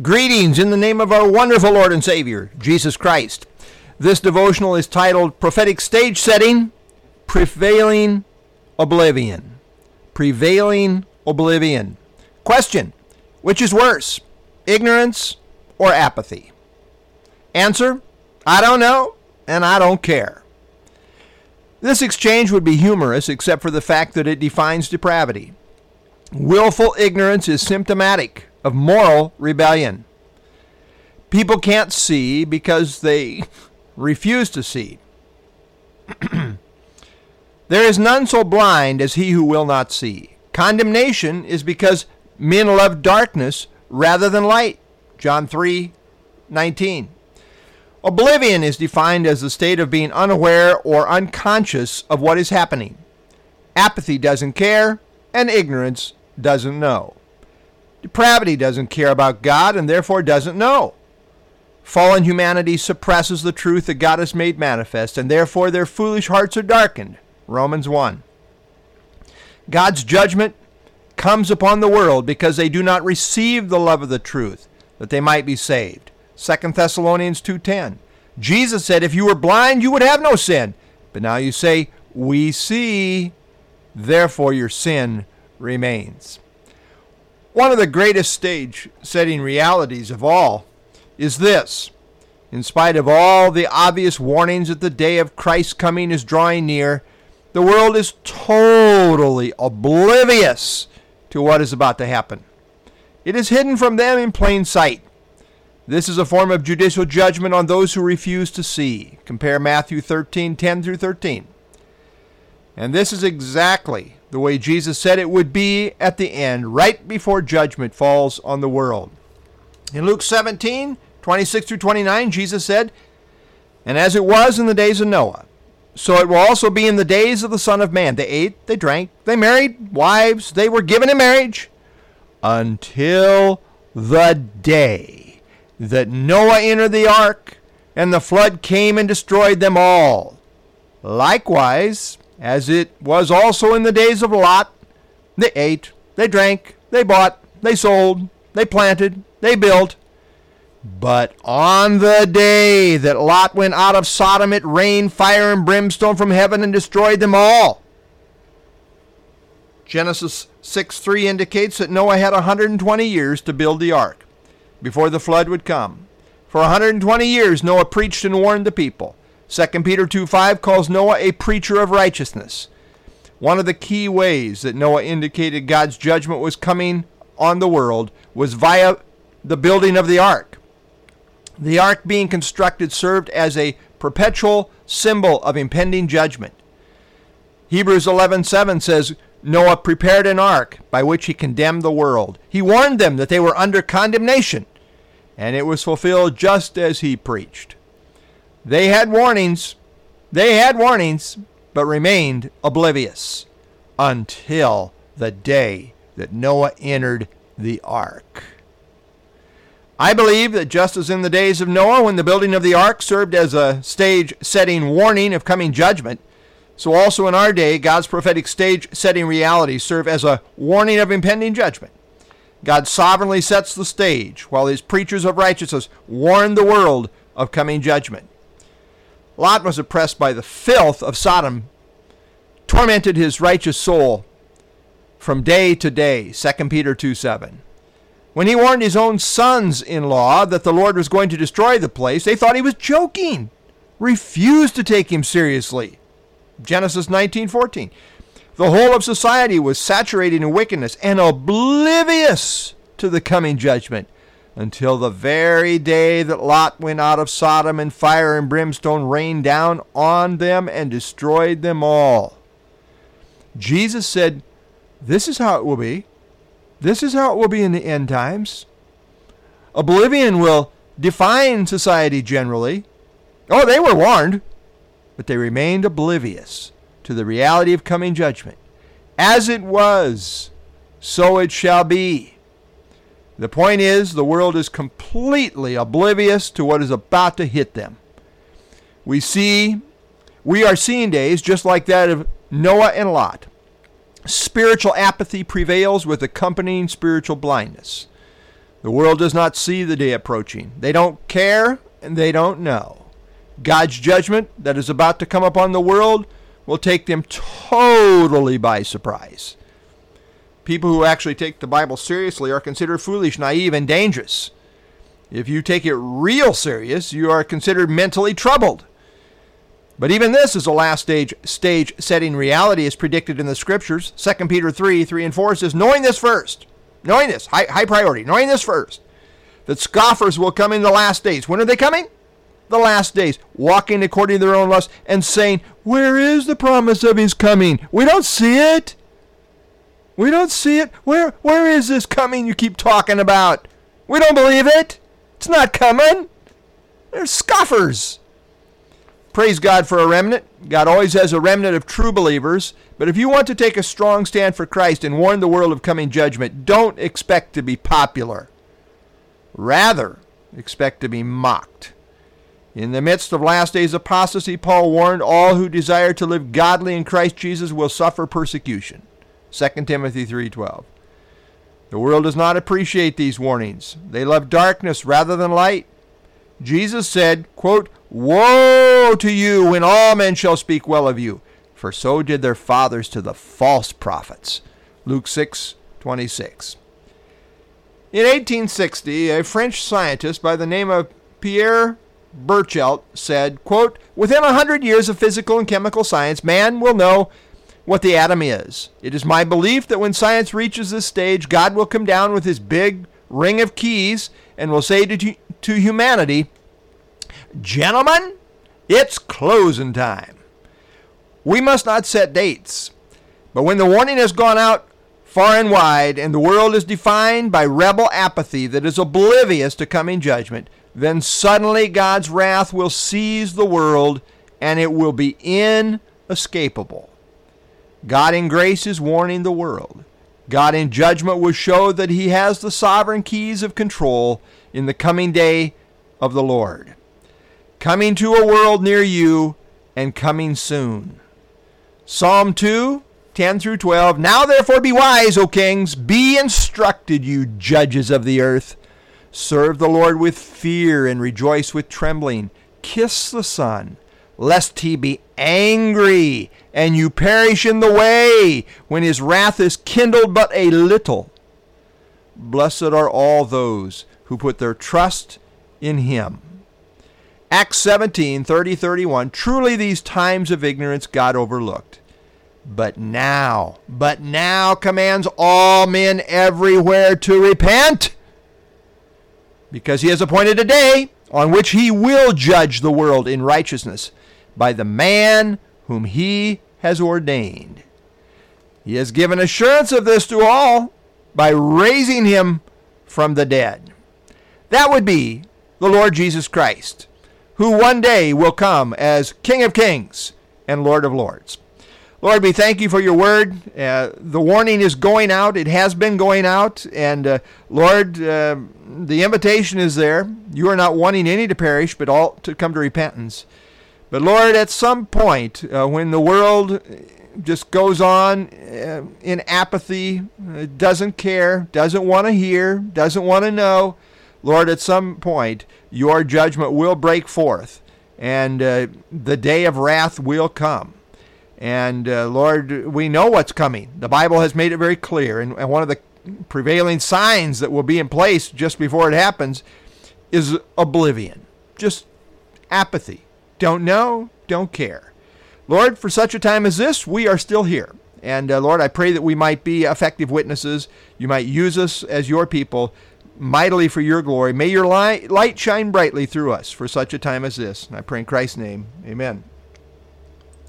Greetings in the name of our wonderful Lord and Savior, Jesus Christ. This devotional is titled Prophetic Stage Setting Prevailing Oblivion. Prevailing Oblivion. Question Which is worse, ignorance or apathy? Answer I don't know, and I don't care. This exchange would be humorous except for the fact that it defines depravity. Willful ignorance is symptomatic of moral rebellion. People can't see because they refuse to see. there is none so blind as he who will not see. Condemnation is because men love darkness rather than light. John 3 19. Oblivion is defined as the state of being unaware or unconscious of what is happening. Apathy doesn't care, and ignorance doesn't know. Depravity doesn't care about God and therefore doesn't know. Fallen humanity suppresses the truth that God has made manifest, and therefore their foolish hearts are darkened. Romans 1. God's judgment comes upon the world because they do not receive the love of the truth, that they might be saved. 2 Thessalonians 2:10. Jesus said, "If you were blind, you would have no sin." But now you say, "We see, therefore your sin remains." One of the greatest stage setting realities of all is this. In spite of all the obvious warnings that the day of Christ's coming is drawing near, the world is totally oblivious to what is about to happen. It is hidden from them in plain sight. This is a form of judicial judgment on those who refuse to see. Compare Matthew 13, 10 through 13. And this is exactly the way Jesus said it would be at the end, right before judgment falls on the world. In Luke 17, 26 through 29, Jesus said, And as it was in the days of Noah, so it will also be in the days of the Son of Man. They ate, they drank, they married wives, they were given in marriage, until the day that Noah entered the ark, and the flood came and destroyed them all. Likewise, as it was also in the days of Lot. They ate, they drank, they bought, they sold, they planted, they built. But on the day that Lot went out of Sodom, it rained fire and brimstone from heaven and destroyed them all. Genesis 6 3 indicates that Noah had 120 years to build the ark before the flood would come. For 120 years, Noah preached and warned the people. 2 Peter 2 5 calls Noah a preacher of righteousness. One of the key ways that Noah indicated God's judgment was coming on the world was via the building of the ark. The ark being constructed served as a perpetual symbol of impending judgment. Hebrews 11:7 says Noah prepared an ark by which he condemned the world. He warned them that they were under condemnation, and it was fulfilled just as he preached. They had warnings. They had warnings, but remained oblivious until the day that Noah entered the ark. I believe that just as in the days of Noah, when the building of the ark served as a stage setting warning of coming judgment, so also in our day, God's prophetic stage setting realities serve as a warning of impending judgment. God sovereignly sets the stage while his preachers of righteousness warn the world of coming judgment. Lot was oppressed by the filth of Sodom, tormented his righteous soul from day to day. 2 Peter 2 7. When he warned his own sons in law that the Lord was going to destroy the place, they thought he was joking, refused to take him seriously. Genesis 19:14. The whole of society was saturated in wickedness and oblivious to the coming judgment until the very day that Lot went out of Sodom and fire and brimstone rained down on them and destroyed them all. Jesus said, This is how it will be. This is how it will be in the end times. Oblivion will define society generally. Oh, they were warned, but they remained oblivious to the reality of coming judgment. As it was, so it shall be. The point is, the world is completely oblivious to what is about to hit them. We see, we are seeing days just like that of Noah and Lot. Spiritual apathy prevails with accompanying spiritual blindness. The world does not see the day approaching. They don't care and they don't know. God's judgment that is about to come upon the world will take them totally by surprise. People who actually take the Bible seriously are considered foolish, naive, and dangerous. If you take it real serious, you are considered mentally troubled. But even this is a last stage stage setting reality as predicted in the scriptures. 2 Peter 3, 3 and 4 says, knowing this first, knowing this, high, high priority, knowing this first, that scoffers will come in the last days. When are they coming? The last days, walking according to their own lusts and saying, Where is the promise of his coming? We don't see it. We don't see it. Where where is this coming you keep talking about? We don't believe it. It's not coming. They're scoffers. Praise God for a remnant. God always has a remnant of true believers. But if you want to take a strong stand for Christ and warn the world of coming judgment, don't expect to be popular. Rather, expect to be mocked. In the midst of last days apostasy, Paul warned all who desire to live godly in Christ Jesus will suffer persecution. 2 Timothy 3:12. The world does not appreciate these warnings. They love darkness rather than light. Jesus said, quote, Woe to you when all men shall speak well of you, for so did their fathers to the false prophets. Luke 6:26. In 1860, a French scientist by the name of Pierre Berthelot said, quote, Within a hundred years of physical and chemical science, man will know what the atom is. It is my belief that when science reaches this stage, God will come down with his big ring of keys and will say to, to humanity, Gentlemen, it's closing time. We must not set dates, but when the warning has gone out far and wide and the world is defined by rebel apathy that is oblivious to coming judgment, then suddenly God's wrath will seize the world and it will be inescapable. God in grace is warning the world. God in judgment will show that he has the sovereign keys of control in the coming day of the Lord. Coming to a world near you and coming soon. Psalm 2, 10 through 12. Now therefore be wise, O kings, be instructed, you judges of the earth. Serve the Lord with fear and rejoice with trembling. Kiss the Son, lest he be angry and you perish in the way when his wrath is kindled but a little. Blessed are all those who put their trust in him. Acts 17, 30, 31. Truly these times of ignorance God overlooked. But now, but now commands all men everywhere to repent, because he has appointed a day on which he will judge the world in righteousness by the man whom he has ordained. He has given assurance of this to all by raising him from the dead. That would be the Lord Jesus Christ, who one day will come as King of Kings and Lord of Lords. Lord, we thank you for your word. Uh, the warning is going out. It has been going out. And uh, Lord, uh, the invitation is there. You are not wanting any to perish, but all to come to repentance. But Lord, at some point, uh, when the world just goes on uh, in apathy, uh, doesn't care, doesn't want to hear, doesn't want to know, Lord, at some point, your judgment will break forth, and uh, the day of wrath will come. And uh, Lord, we know what's coming. The Bible has made it very clear, and, and one of the prevailing signs that will be in place just before it happens is oblivion, just apathy don't know, don't care. Lord, for such a time as this, we are still here. And uh, Lord, I pray that we might be effective witnesses. You might use us as your people mightily for your glory. May your light, shine brightly through us for such a time as this. I pray in Christ's name. Amen.